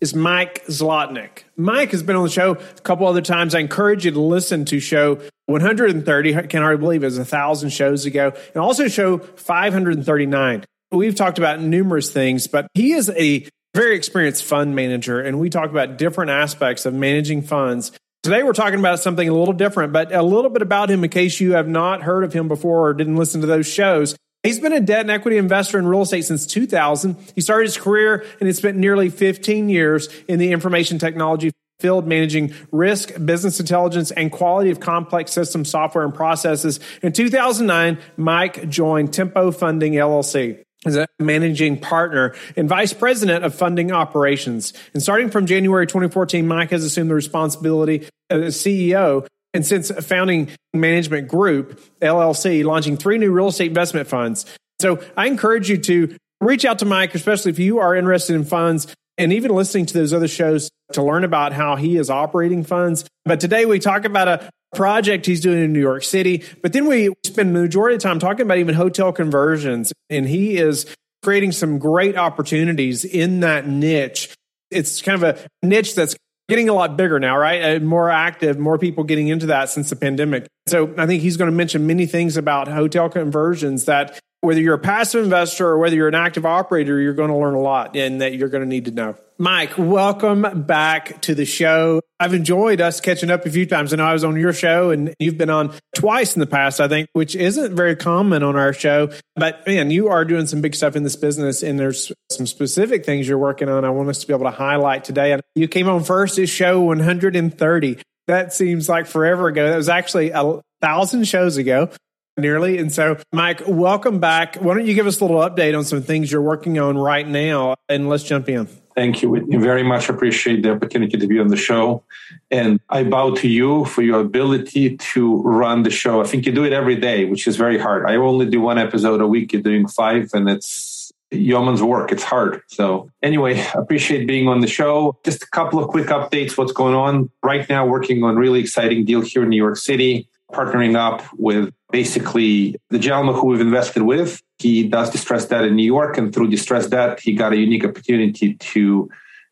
is Mike Zlotnik. Mike has been on the show a couple other times. I encourage you to listen to show 130, I can hardly believe it was a thousand shows ago, and also show 539. We've talked about numerous things, but he is a very experienced fund manager, and we talk about different aspects of managing funds. Today, we're talking about something a little different, but a little bit about him in case you have not heard of him before or didn't listen to those shows. He's been a debt and equity investor in real estate since 2000. He started his career and has spent nearly 15 years in the information technology field managing risk, business intelligence, and quality of complex system software and processes. In 2009, Mike joined Tempo Funding LLC as a managing partner and vice president of funding operations. And starting from January 2014, Mike has assumed the responsibility as CEO and since founding Management Group, LLC, launching three new real estate investment funds. So I encourage you to reach out to Mike, especially if you are interested in funds and even listening to those other shows to learn about how he is operating funds. But today we talk about a project he's doing in New York City, but then we spend the majority of the time talking about even hotel conversions. And he is creating some great opportunities in that niche. It's kind of a niche that's getting a lot bigger now, right? More active, more people getting into that since the pandemic. So I think he's going to mention many things about hotel conversions that whether you're a passive investor or whether you're an active operator, you're going to learn a lot and that you're going to need to know. Mike, welcome back to the show. I've enjoyed us catching up a few times. I know I was on your show and you've been on twice in the past, I think, which isn't very common on our show. But man, you are doing some big stuff in this business and there's some specific things you're working on. I want us to be able to highlight today. And you came on first is show 130. That seems like forever ago. That was actually a thousand shows ago nearly. And so, Mike, welcome back. Why don't you give us a little update on some things you're working on right now? And let's jump in. Thank you. Very much appreciate the opportunity to be on the show. And I bow to you for your ability to run the show. I think you do it every day, which is very hard. I only do one episode a week. You're doing five, and it's yeoman's work. It's hard. So, anyway, appreciate being on the show. Just a couple of quick updates. What's going on right now? Working on really exciting deal here in New York City partnering up with basically the gentleman who we've invested with. He does distressed debt in New York, and through distressed debt, he got a unique opportunity to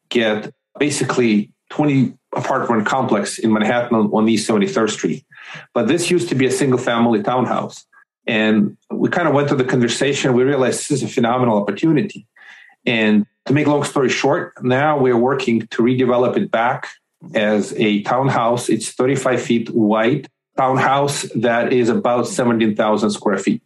get basically 20 apartment complex in Manhattan on East 73rd Street. But this used to be a single family townhouse. And we kind of went through the conversation. We realized this is a phenomenal opportunity. And to make long story short, now we're working to redevelop it back as a townhouse. It's 35 feet wide, townhouse that is about 17,000 square feet.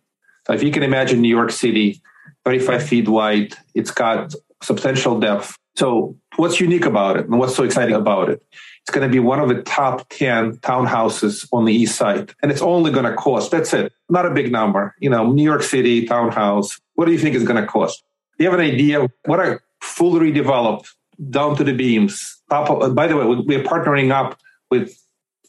So if you can imagine New York City, 35 feet wide, it's got substantial depth. So what's unique about it and what's so exciting about it? It's going to be one of the top 10 townhouses on the east side. And it's only going to cost, that's it, not a big number. You know, New York City townhouse, what do you think is going to cost? Do you have an idea what a fully redeveloped, down to the beams, top of, by the way, we're partnering up with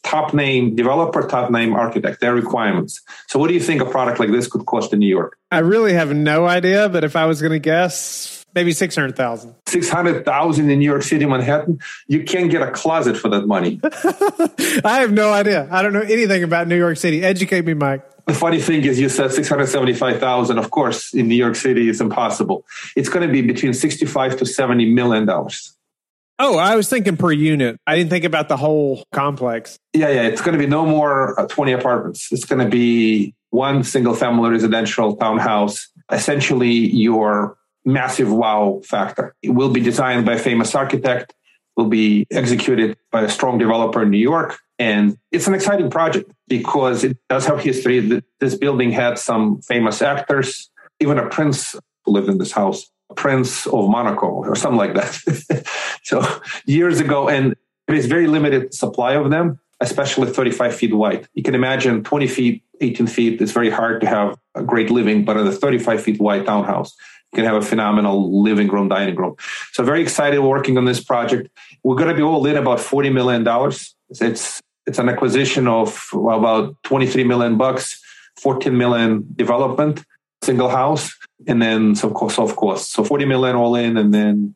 top name developer, top name architect, their requirements. So, what do you think a product like this could cost in New York? I really have no idea, but if I was going to guess, maybe 600,000. 600,000 in New York City, Manhattan. You can't get a closet for that money. I have no idea. I don't know anything about New York City. Educate me, Mike. The funny thing is, you said 675,000. Of course, in New York City, it's impossible. It's going to be between 65 to 70 million dollars. Oh, I was thinking per unit. I didn't think about the whole complex. Yeah, yeah. It's going to be no more uh, 20 apartments. It's going to be one single family residential townhouse, essentially your massive wow factor. It will be designed by a famous architect, will be executed by a strong developer in New York. And it's an exciting project because it does have history. This building had some famous actors, even a prince lived in this house. Prince of Monaco or something like that. so years ago, and there's very limited supply of them, especially 35 feet wide. You can imagine 20 feet, 18 feet, it's very hard to have a great living, but in a 35 feet wide townhouse, You can have a phenomenal living room, dining room. So very excited working on this project. We're going to be all in about $40 million. It's, it's an acquisition of about 23 million bucks, 14 million development, single house, and then some cost of course. So 40 million all in, and then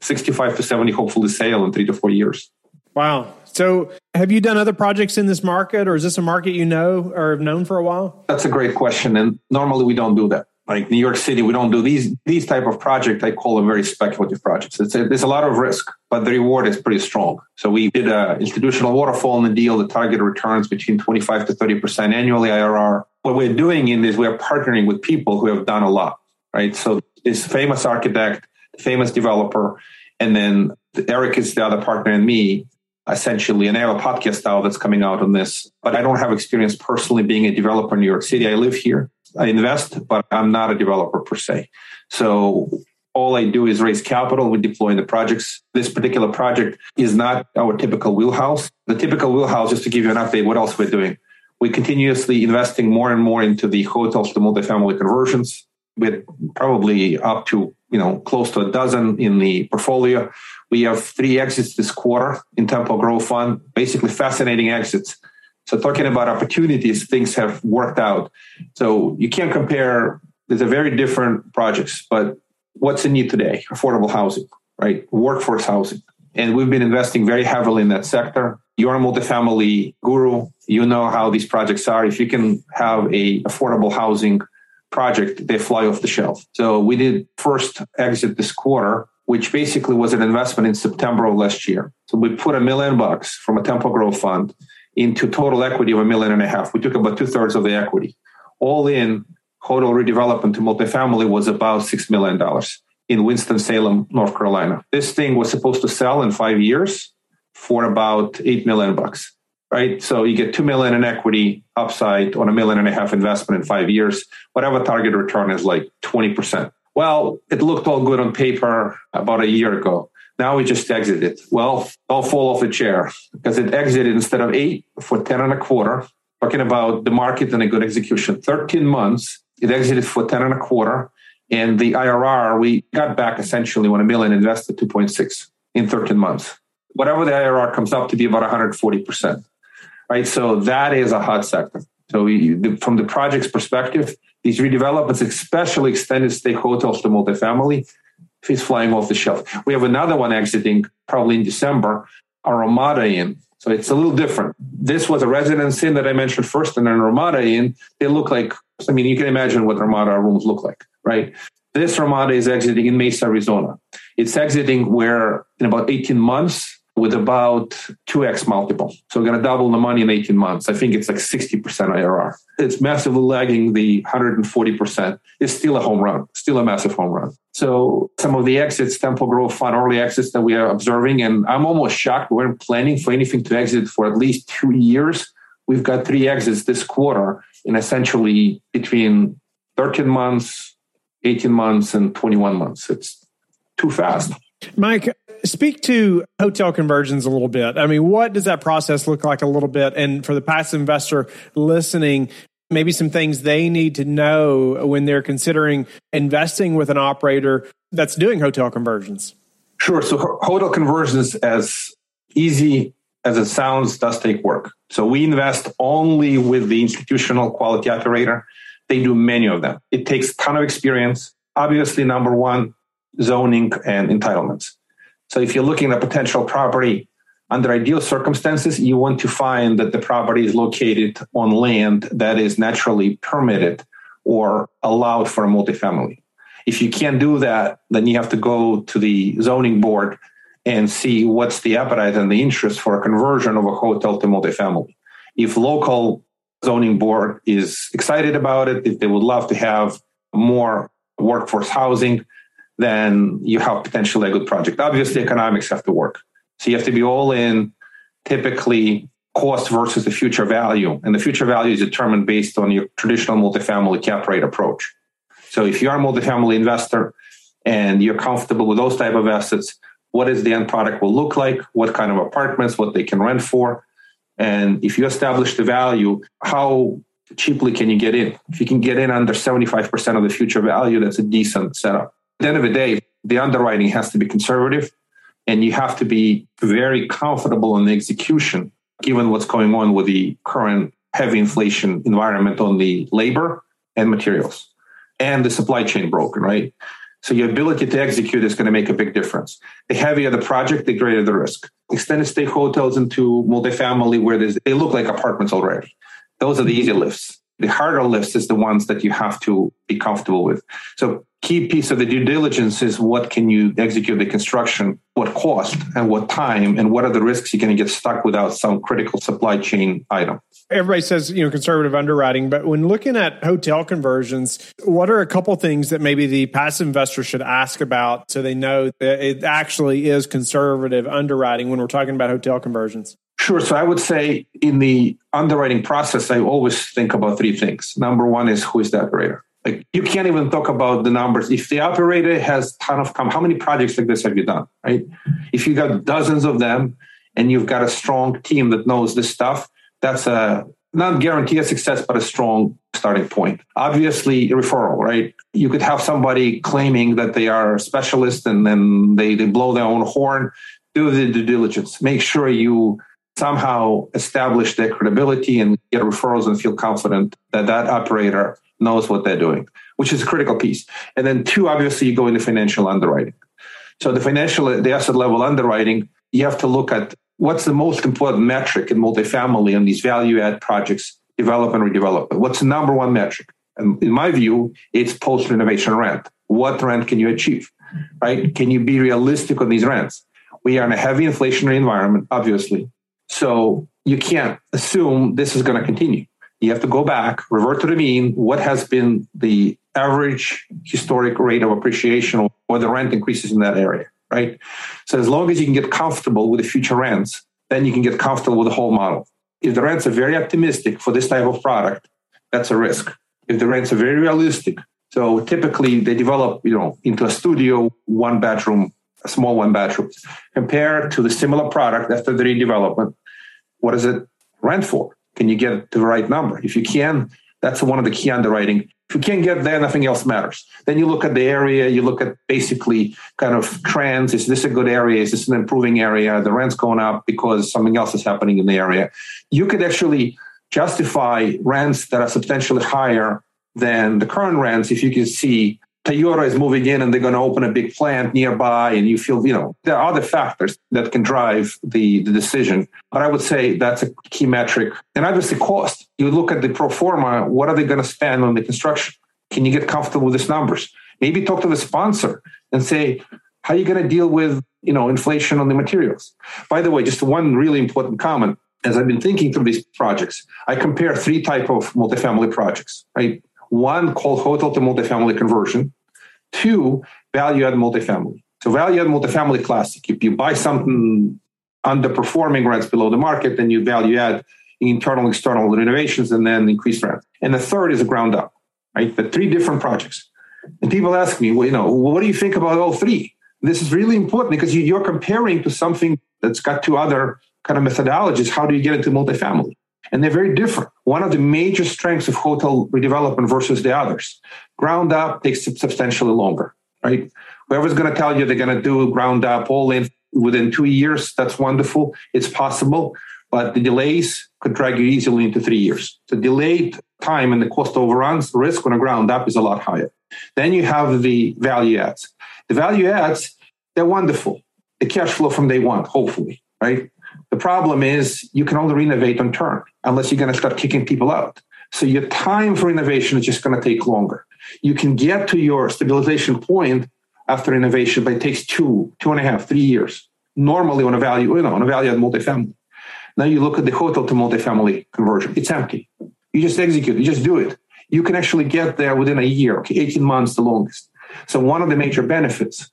65 to 70 hopefully sale in three to four years. Wow. So, have you done other projects in this market, or is this a market you know or have known for a while? That's a great question, and normally we don't do that. Like New York City, we don't do these these type of project. I call them very speculative projects. It's a, there's a lot of risk, but the reward is pretty strong. So we did a institutional waterfall in the deal. The target returns between 25 to 30 percent annually IRR. What we're doing in this, we're partnering with people who have done a lot, right? So this famous architect, famous developer, and then Eric is the other partner and me essentially. And I have a podcast now that's coming out on this, but I don't have experience personally being a developer in New York City. I live here. I invest, but I'm not a developer per se. So all I do is raise capital. We deploy in the projects. This particular project is not our typical wheelhouse. The typical wheelhouse, just to give you an update, what else we're doing? We're continuously investing more and more into the hotels to multifamily conversions with probably up to, you know, close to a dozen in the portfolio. We have three exits this quarter in Tempo growth Fund, basically fascinating exits. So talking about opportunities, things have worked out. So you can't compare. These are very different projects, but what's in need today? Affordable housing, right? Workforce housing. And we've been investing very heavily in that sector. You're a multifamily guru. You know how these projects are. If you can have a affordable housing project, they fly off the shelf. So we did first exit this quarter, which basically was an investment in September of last year. So we put a million bucks from a Tempo Growth fund into total equity of a million and a half. We took about two thirds of the equity. All in, hotel redevelopment to multifamily was about $6 million in Winston-Salem, North Carolina. This thing was supposed to sell in five years for about 8 million bucks right? So you get two million in equity upside on a million and a half investment in five years. Whatever target return is like 20%. Well, it looked all good on paper about a year ago. Now we just exited. Well, I'll fall off the chair because it exited instead of eight for 10 and a quarter. Talking about the market and a good execution. 13 months, it exited for 10 and a quarter. And the IRR, we got back essentially when a million invested 2.6 in 13 months. Whatever the IRR comes up to be about 140% right? So that is a hot sector. So we, from the project's perspective, these redevelopments, especially extended stay hotels to multifamily, is flying off the shelf. We have another one exiting probably in December, a Ramada Inn. So it's a little different. This was a residence inn that I mentioned first, and then Ramada Inn. They look like, I mean, you can imagine what Ramada rooms look like, right? This Ramada is exiting in Mesa, Arizona. It's exiting where in about 18 months, with about 2x multiple. So we're going to double the money in 18 months. I think it's like 60% IRR. It's massively lagging the 140%. It's still a home run, still a massive home run. So some of the exits, Tempo Growth Fund early exits that we are observing, and I'm almost shocked. We weren't planning for anything to exit for at least two years. We've got three exits this quarter in essentially between 13 months, 18 months, and 21 months. It's too fast. Mike, speak to hotel conversions a little bit. I mean, what does that process look like a little bit? And for the passive investor listening, maybe some things they need to know when they're considering investing with an operator that's doing hotel conversions. Sure. So, hotel conversions, as easy as it sounds, does take work. So, we invest only with the institutional quality operator. They do many of them. It takes ton of experience. Obviously, number one, zoning and entitlements. So if you're looking at a potential property under ideal circumstances, you want to find that the property is located on land that is naturally permitted or allowed for a multifamily. If you can't do that, then you have to go to the zoning board and see what's the appetite and the interest for a conversion of a hotel to multifamily. If local zoning board is excited about it, if they would love to have more workforce housing, then you have potentially a good project. Obviously, economics have to work. So you have to be all in, typically cost versus the future value. And the future value is determined based on your traditional multifamily cap rate approach. So if you are a multifamily investor and you're comfortable with those type of assets, what is the end product will look like, what kind of apartments, what they can rent for. And if you establish the value, how cheaply can you get in? If you can get in under 75% of the future value, that's a decent setup. The end of the day, the underwriting has to be conservative and you have to be very comfortable in the execution, given what's going on with the current heavy inflation environment on the labor and materials and the supply chain broken, right? So your ability to execute is going to make a big difference. The heavier the project, the greater the risk. Extended stay hotels into multifamily where they look like apartments already. Those are the easy lifts. The harder lifts is the ones that you have to be comfortable with. So key piece of the due diligence is what can you execute the construction, what cost and what time, and what are the risks you're going to get stuck without some critical supply chain item. Everybody says, you know, conservative underwriting, but when looking at hotel conversions, what are a couple things that maybe the passive investor should ask about so they know that it actually is conservative underwriting when we're talking about hotel conversions? Sure. So I would say in the underwriting process, I always think about three things. Number one is who is the operator? Like you can't even talk about the numbers. If the operator has ton of come, how many projects like this have you done? Right? If you got dozens of them and you've got a strong team that knows this stuff, that's a not guarantee a success, but a strong starting point. Obviously, referral, right? You could have somebody claiming that they are a specialist and then they, they blow their own horn. Do the due diligence. Make sure you somehow establish their credibility and get referrals and feel confident that that operator knows what they're doing, which is a critical piece. And then two, obviously, you go into financial underwriting. So the financial, the asset level underwriting, you have to look at what's the most important metric in multifamily and these value add projects, develop and redevelop. What's the number one metric? And in my view, it's post renovation rent. What rent can you achieve? Right? Can you be realistic on these rents? We are in a heavy inflationary environment, obviously. So you can't assume this is going to continue you have to go back, revert to the mean. What has been the average historic rate of appreciation or the rent increases in that area, right? So as long as you can get comfortable with the future rents, then you can get comfortable with the whole model. If the rents are very optimistic for this type of product, that's a risk. If the rents are very realistic, so typically they develop, you know, into a studio, one bedroom, a small one bedroom. Compared to the similar product after the redevelopment, what does it rent for? Can you get the right number? If you can, that's one of the key underwriting. If you can't get there, nothing else matters. Then you look at the area, you look at basically kind of trends. Is this a good area? Is this an improving area? The rent's going up because something else is happening in the area. You could actually justify rents that are substantially higher than the current rents if you can see Toyota is moving in and they're going to open a big plant nearby, and you feel, you know, there are other factors that can drive the, the decision. But I would say that's a key metric. And obviously, cost. You look at the pro forma, what are they going to spend on the construction? Can you get comfortable with these numbers? Maybe talk to the sponsor and say, how are you going to deal with, you know, inflation on the materials? By the way, just one really important comment. As I've been thinking through these projects, I compare three type of multifamily projects, right? One called hotel to multifamily conversion. Two, value add multifamily. So value add multifamily classic. If you buy something underperforming rents below the market, then you value add internal, external renovations, and then increase rent. And the third is a ground up, right? The three different projects. And people ask me, well, you know, what do you think about all three? This is really important because you're comparing to something that's got two other kind of methodologies. How do you get into multifamily? and they're very different. One of the major strengths of hotel redevelopment versus the others, ground up takes substantially longer, right? Whoever's going to tell you they're going to do ground up all in within two years, that's wonderful. It's possible, but the delays could drag you easily into three years. The delayed time and the cost overruns, the risk on a ground up is a lot higher. Then you have the value adds. The value adds, they're wonderful. The cash flow from day one, hopefully, right? The problem is you can only renovate on turn unless you're going to start kicking people out. So your time for innovation is just going to take longer. You can get to your stabilization point after innovation, but it takes two, two and a half, three years. Normally on a value, you know, on a value add multifamily. Now you look at the hotel to multifamily conversion. It's empty. You just execute, you just do it. You can actually get there within a year, okay, 18 months the longest. So one of the major benefits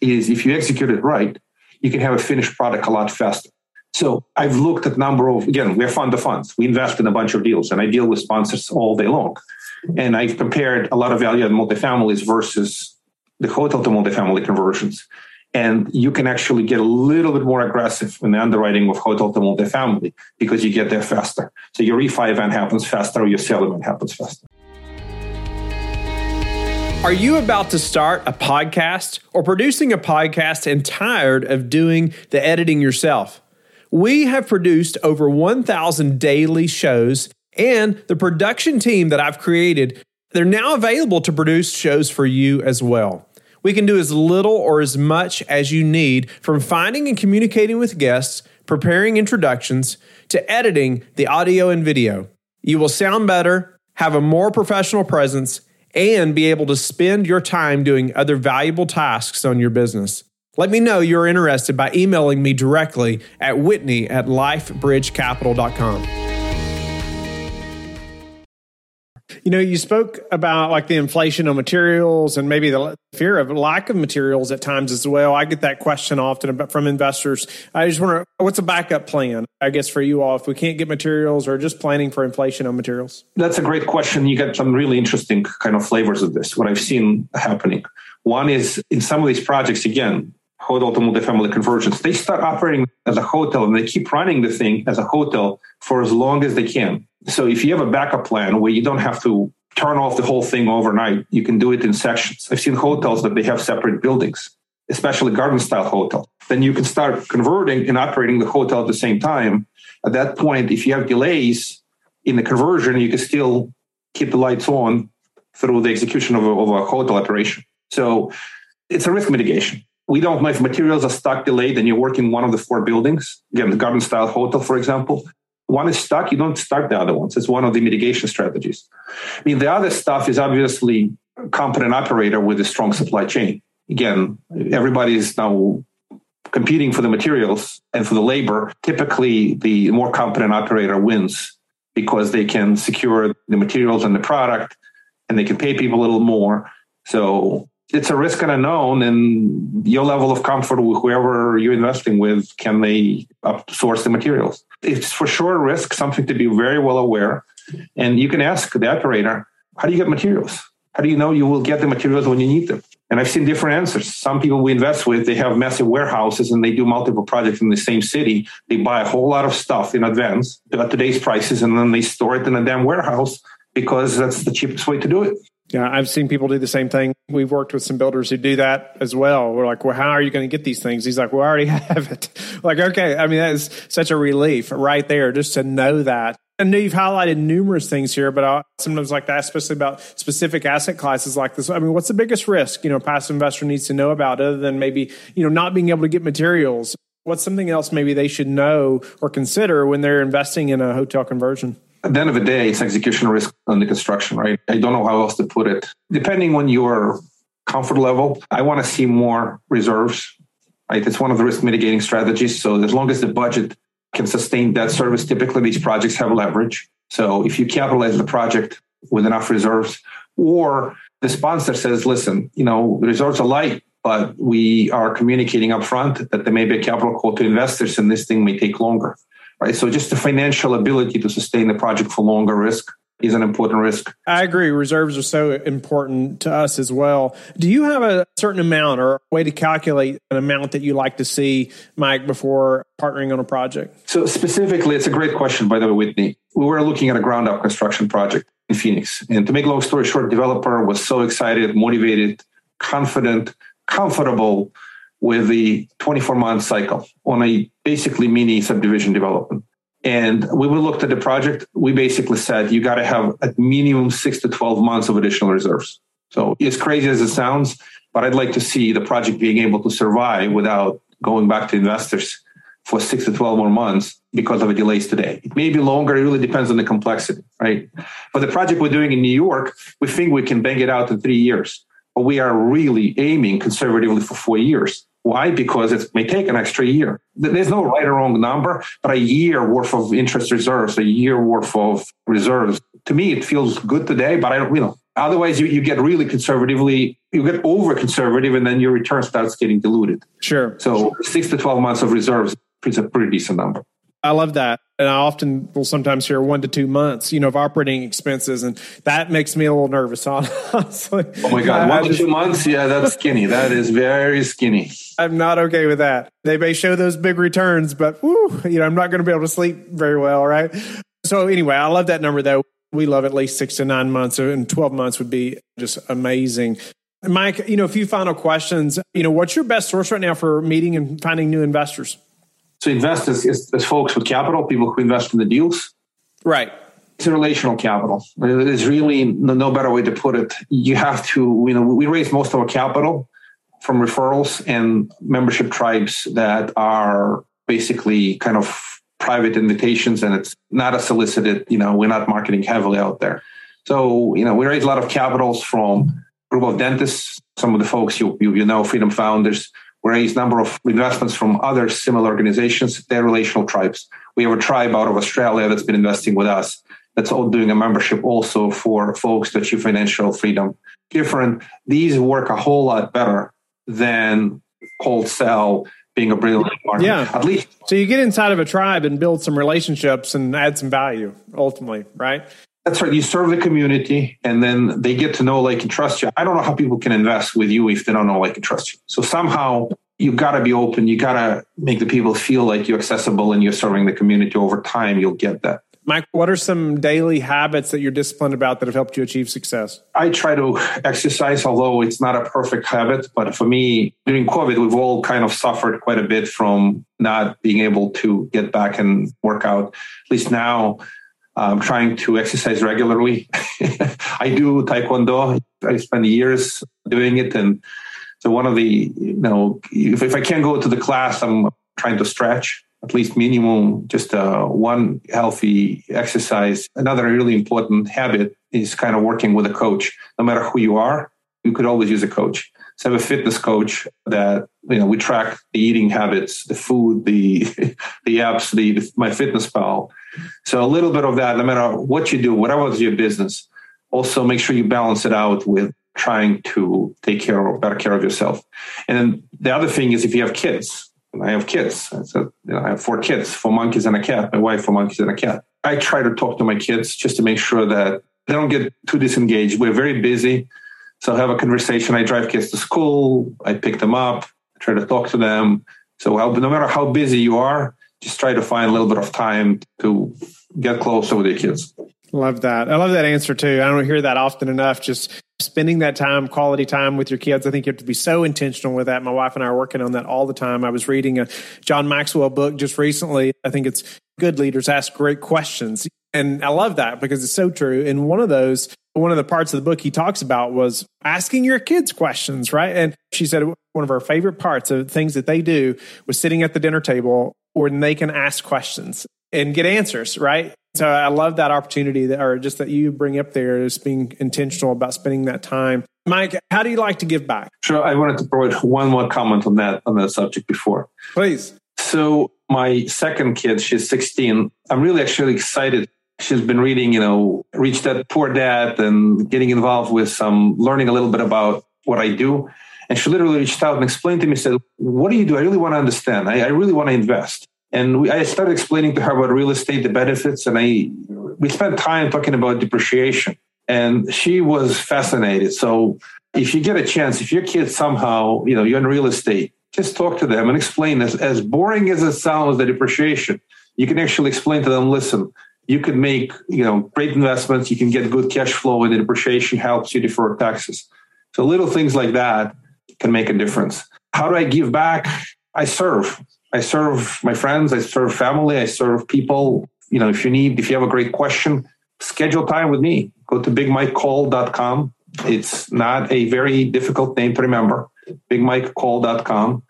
is if you execute it right, you can have a finished product a lot faster. So I've looked at number of again, we're fund of funds. We invest in a bunch of deals, and I deal with sponsors all day long. And I've compared a lot of value add multifamilies versus the hotel to multifamily conversions. And you can actually get a little bit more aggressive in the underwriting of hotel to multifamily because you get there faster. So your refi event happens faster, or your sale event happens faster. Are you about to start a podcast or producing a podcast and tired of doing the editing yourself? We have produced over 1,000 daily shows, and the production team that I've created, they're now available to produce shows for you as well. We can do as little or as much as you need from finding and communicating with guests, preparing introductions, to editing the audio and video. You will sound better, have a more professional presence, and be able to spend your time doing other valuable tasks on your business. Let me know you're interested by emailing me directly at whitney at lifebridgecapital.com. You know, you spoke about like the inflation on materials and maybe the fear of lack of materials at times as well. I get that question often from investors. I just wonder what's a backup plan, I guess, for you all if we can't get materials or just planning for inflation on materials? That's a great question. You get some really interesting kind of flavors of this, what I've seen happening. One is in some of these projects, again, hotel to multifamily conversions, they start operating as a hotel and they keep running the thing as a hotel for as long as they can. So if you have a backup plan where you don't have to turn off the whole thing overnight, you can do it in sections. I've seen hotels that they have separate buildings, especially garden style hotel. Then you can start converting and operating the hotel at the same time. At that point, if you have delays in the conversion, you can still keep the lights on through the execution of a, of a hotel operation. So it's a risk mitigation we don't know if materials are stuck delayed and you're working one of the four buildings again the garden style hotel for example. One is stuck you don't start the other ones. It's one of the mitigation strategies. I mean the other stuff is obviously competent operator with a strong supply chain. Again everybody is now competing for the materials and for the labor. Typically the more competent operator wins because they can secure the materials and the product and they can pay people a little more. So it's a risk and unknown and your level of comfort with whoever you're investing with can they source the materials? It's for sure a risk something to be very well aware. And you can ask the operator how do you get materials? How do you know you will get the materials when you need them? And i've seen different answers. Some people we invest with they have massive warehouses and they do multiple projects in the same city. They buy a whole lot of stuff in advance at today's prices and then they store it in a damn warehouse because that's the cheapest way to do it yeah, I've seen people do the same thing. We've worked with some builders who do that as well. We're like, well, how are you going to get these things? He's like, well, I already have it. like, okay. I mean, that is such a relief right there just to know that. Know you've highlighted numerous things here, but I sometimes like that, especially about specific asset classes like this. I mean, what's the biggest risk, you know, a passive investor needs to know about other than maybe, you know, not being able to get materials? What's something else maybe they should know or consider when they're investing in a hotel conversion? At the end of the day, it's execution risk on the construction, right? I don't know how else to put it. Depending on your comfort level, I want to see more reserves, right? It's one of the risk mitigating strategies. So as long as the budget can sustain debt service, typically these projects have leverage. So if you capitalize the project with enough reserves, or the sponsor says, listen, you know, the reserves are light, but we are communicating upfront that there may be a capital call to investors and this thing may take longer right? So just the financial ability to sustain the project for longer risk is an important risk. I agree. Reserves are so important to us as well. Do you have a certain amount or a way to calculate an amount that you like to see, Mike, before partnering on a project? So specifically, it's a great question, by the way, Whitney. We were looking at a ground up construction project in Phoenix. And to make long story short, developer was so excited, motivated, confident, comfortable with the 24 month cycle on a basically mini subdivision development. And when we looked at the project, we basically said you got to have at minimum six to 12 months of additional reserves. So, as crazy as it sounds, but I'd like to see the project being able to survive without going back to investors for six to 12 more months because of the delays today. It may be longer. It really depends on the complexity, right? For the project we're doing in New York, we think we can bang it out in three years, but we are really aiming conservatively for four years. Why? Because it may take an extra year. There's no right or wrong number, but a year worth of interest reserves, a year worth of reserves. To me, it feels good today, but I don't, you know, otherwise you, you get really conservatively, you get over conservative and then your return starts getting diluted. Sure. So six to 12 months of reserves is a pretty decent number. I love that. And I often will sometimes hear one to two months, you know, of operating expenses. And that makes me a little nervous, honestly. Oh my God. One to two months? Yeah, that's skinny. That is very skinny. I'm not okay with that. They may show those big returns, but whew, you know, I'm not going to be able to sleep very well, right? So anyway, I love that number though. we love at least six to nine months, and 12 months would be just amazing. Mike, you know, a few final questions. You know, what's your best source right now for meeting and finding new investors? So investors is, is folks with capital, people who invest in the deals. Right. It's a relational capital. There's really no, no better way to put it. You have to, you know, we raise most of our capital from referrals and membership tribes that are basically kind of private invitations and it's not a solicited, you know, we're not marketing heavily out there. So, you know, we raise a lot of capitals from group of dentists, some of the folks you, you, you know, Freedom Founders, we raise number of investments from other similar organizations. They're relational tribes. We have a tribe out of Australia that's been investing with us. That's all doing a membership also for folks to achieve financial freedom. Different. These work a whole lot better than cold sell being a brilliant market. Yeah. At least. So you get inside of a tribe and build some relationships and add some value ultimately, right? That's right. You serve the community and then they get to know, like, and trust you. I don't know how people can invest with you if they don't know, like, and trust you. So somehow you've got to be open. You got to make the people feel like you're accessible and you're serving the community over time. You'll get that. Mike, what are some daily habits that you're disciplined about that have helped you achieve success? I try to exercise, although it's not a perfect habit. But for me, during COVID, we've all kind of suffered quite a bit from not being able to get back and work out. At least now, I'm trying to exercise regularly. I do Taekwondo. I spend years doing it. And so one of the, you know, if, if I can't go to the class, I'm trying to stretch at least minimum just uh, one healthy exercise. Another really important habit is kind of working with a coach. No matter who you are, you could always use a coach. So I have a fitness coach that you know we track the eating habits, the food, the the apps, the, the my fitness pal. So a little bit of that, no matter what you do, whatever is your business, also make sure you balance it out with trying to take care of better care of yourself. And then the other thing is if you have kids, I have kids. I, said, you know, I have four kids, four monkeys and a cat. My wife, four monkeys and a cat. I try to talk to my kids just to make sure that they don't get too disengaged. We're very busy. So I have a conversation. I drive kids to school. I pick them up. I try to talk to them. So no matter how busy you are, just try to find a little bit of time to get closer with your kids. Love that. I love that answer too. I don't hear that often enough. Just spending that time, quality time with your kids. I think you have to be so intentional with that. My wife and I are working on that all the time. I was reading a John Maxwell book just recently. I think it's Good Leaders Ask Great Questions. And I love that because it's so true. And one of those, one of the parts of the book he talks about was asking your kids questions, right? And she said one of our favorite parts of things that they do was sitting at the dinner table when they can ask questions and get answers, right? So I love that opportunity that, or just that you bring up there is being intentional about spending that time. Mike, how do you like to give back? Sure. I wanted to provide one more comment on that, on that subject before. Please. So my second kid, she's 16. I'm really actually excited. She's been reading, you know, Rich Dad Poor Dad and getting involved with some learning a little bit about what I do. And she literally reached out and explained to me, said, What do you do? I really want to understand. I, I really want to invest. And we, I started explaining to her about real estate, the benefits, and I we spent time talking about depreciation. And she was fascinated. So if you get a chance, if your kid somehow, you know, you're in real estate, just talk to them and explain this. As boring as it sounds, the depreciation, you can actually explain to them, listen, you can make, you know, great investments, you can get good cash flow, and the depreciation helps you defer taxes. So little things like that can make a difference. How do I give back? I serve. I serve my friends, I serve family, I serve people. You know, if you need, if you have a great question, schedule time with me. Go to bigmikecall.com. It's not a very difficult name to remember. bigmikecall.com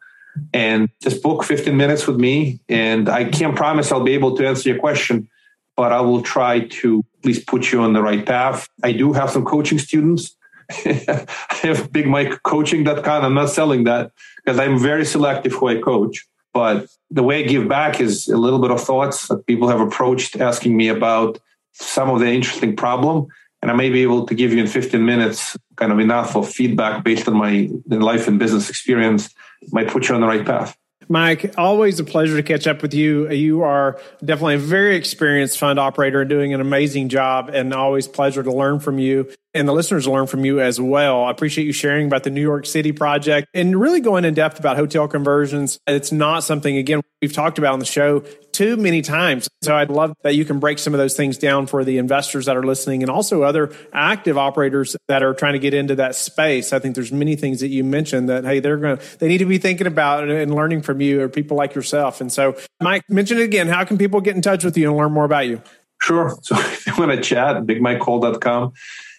and just book 15 minutes with me. And I can't promise I'll be able to answer your question, but I will try to at least put you on the right path. I do have some coaching students. I have bigmikecoaching.com. I'm not selling that because I'm very selective who I coach. But the way I give back is a little bit of thoughts that people have approached asking me about some of the interesting problem. And I may be able to give you in 15 minutes kind of enough of feedback based on my life and business experience, might put you on the right path. Mike, always a pleasure to catch up with you. You are definitely a very experienced fund operator and doing an amazing job, and always pleasure to learn from you. And the listeners learn from you as well. I appreciate you sharing about the New York City project and really going in depth about hotel conversions. It's not something, again, we've talked about on the show too many times. So I'd love that you can break some of those things down for the investors that are listening and also other active operators that are trying to get into that space. I think there's many things that you mentioned that, hey, they're going to, they need to be thinking about and learning from you or people like yourself. And so, Mike, mention it again. How can people get in touch with you and learn more about you? Sure. So if they want to chat, bigmikecall.com.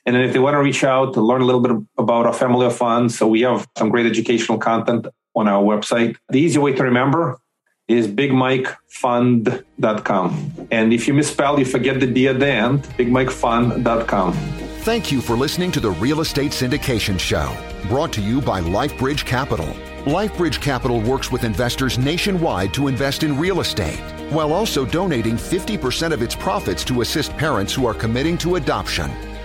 And then if they want to reach out to learn a little bit about our family of funds, so we have some great educational content on our website. The easy way to remember is bigmikefund.com. And if you misspell, you forget the D at the end, bigmikefun.com. Thank you for listening to the Real Estate Syndication Show, brought to you by LifeBridge Capital. LifeBridge Capital works with investors nationwide to invest in real estate, while also donating 50% of its profits to assist parents who are committing to adoption.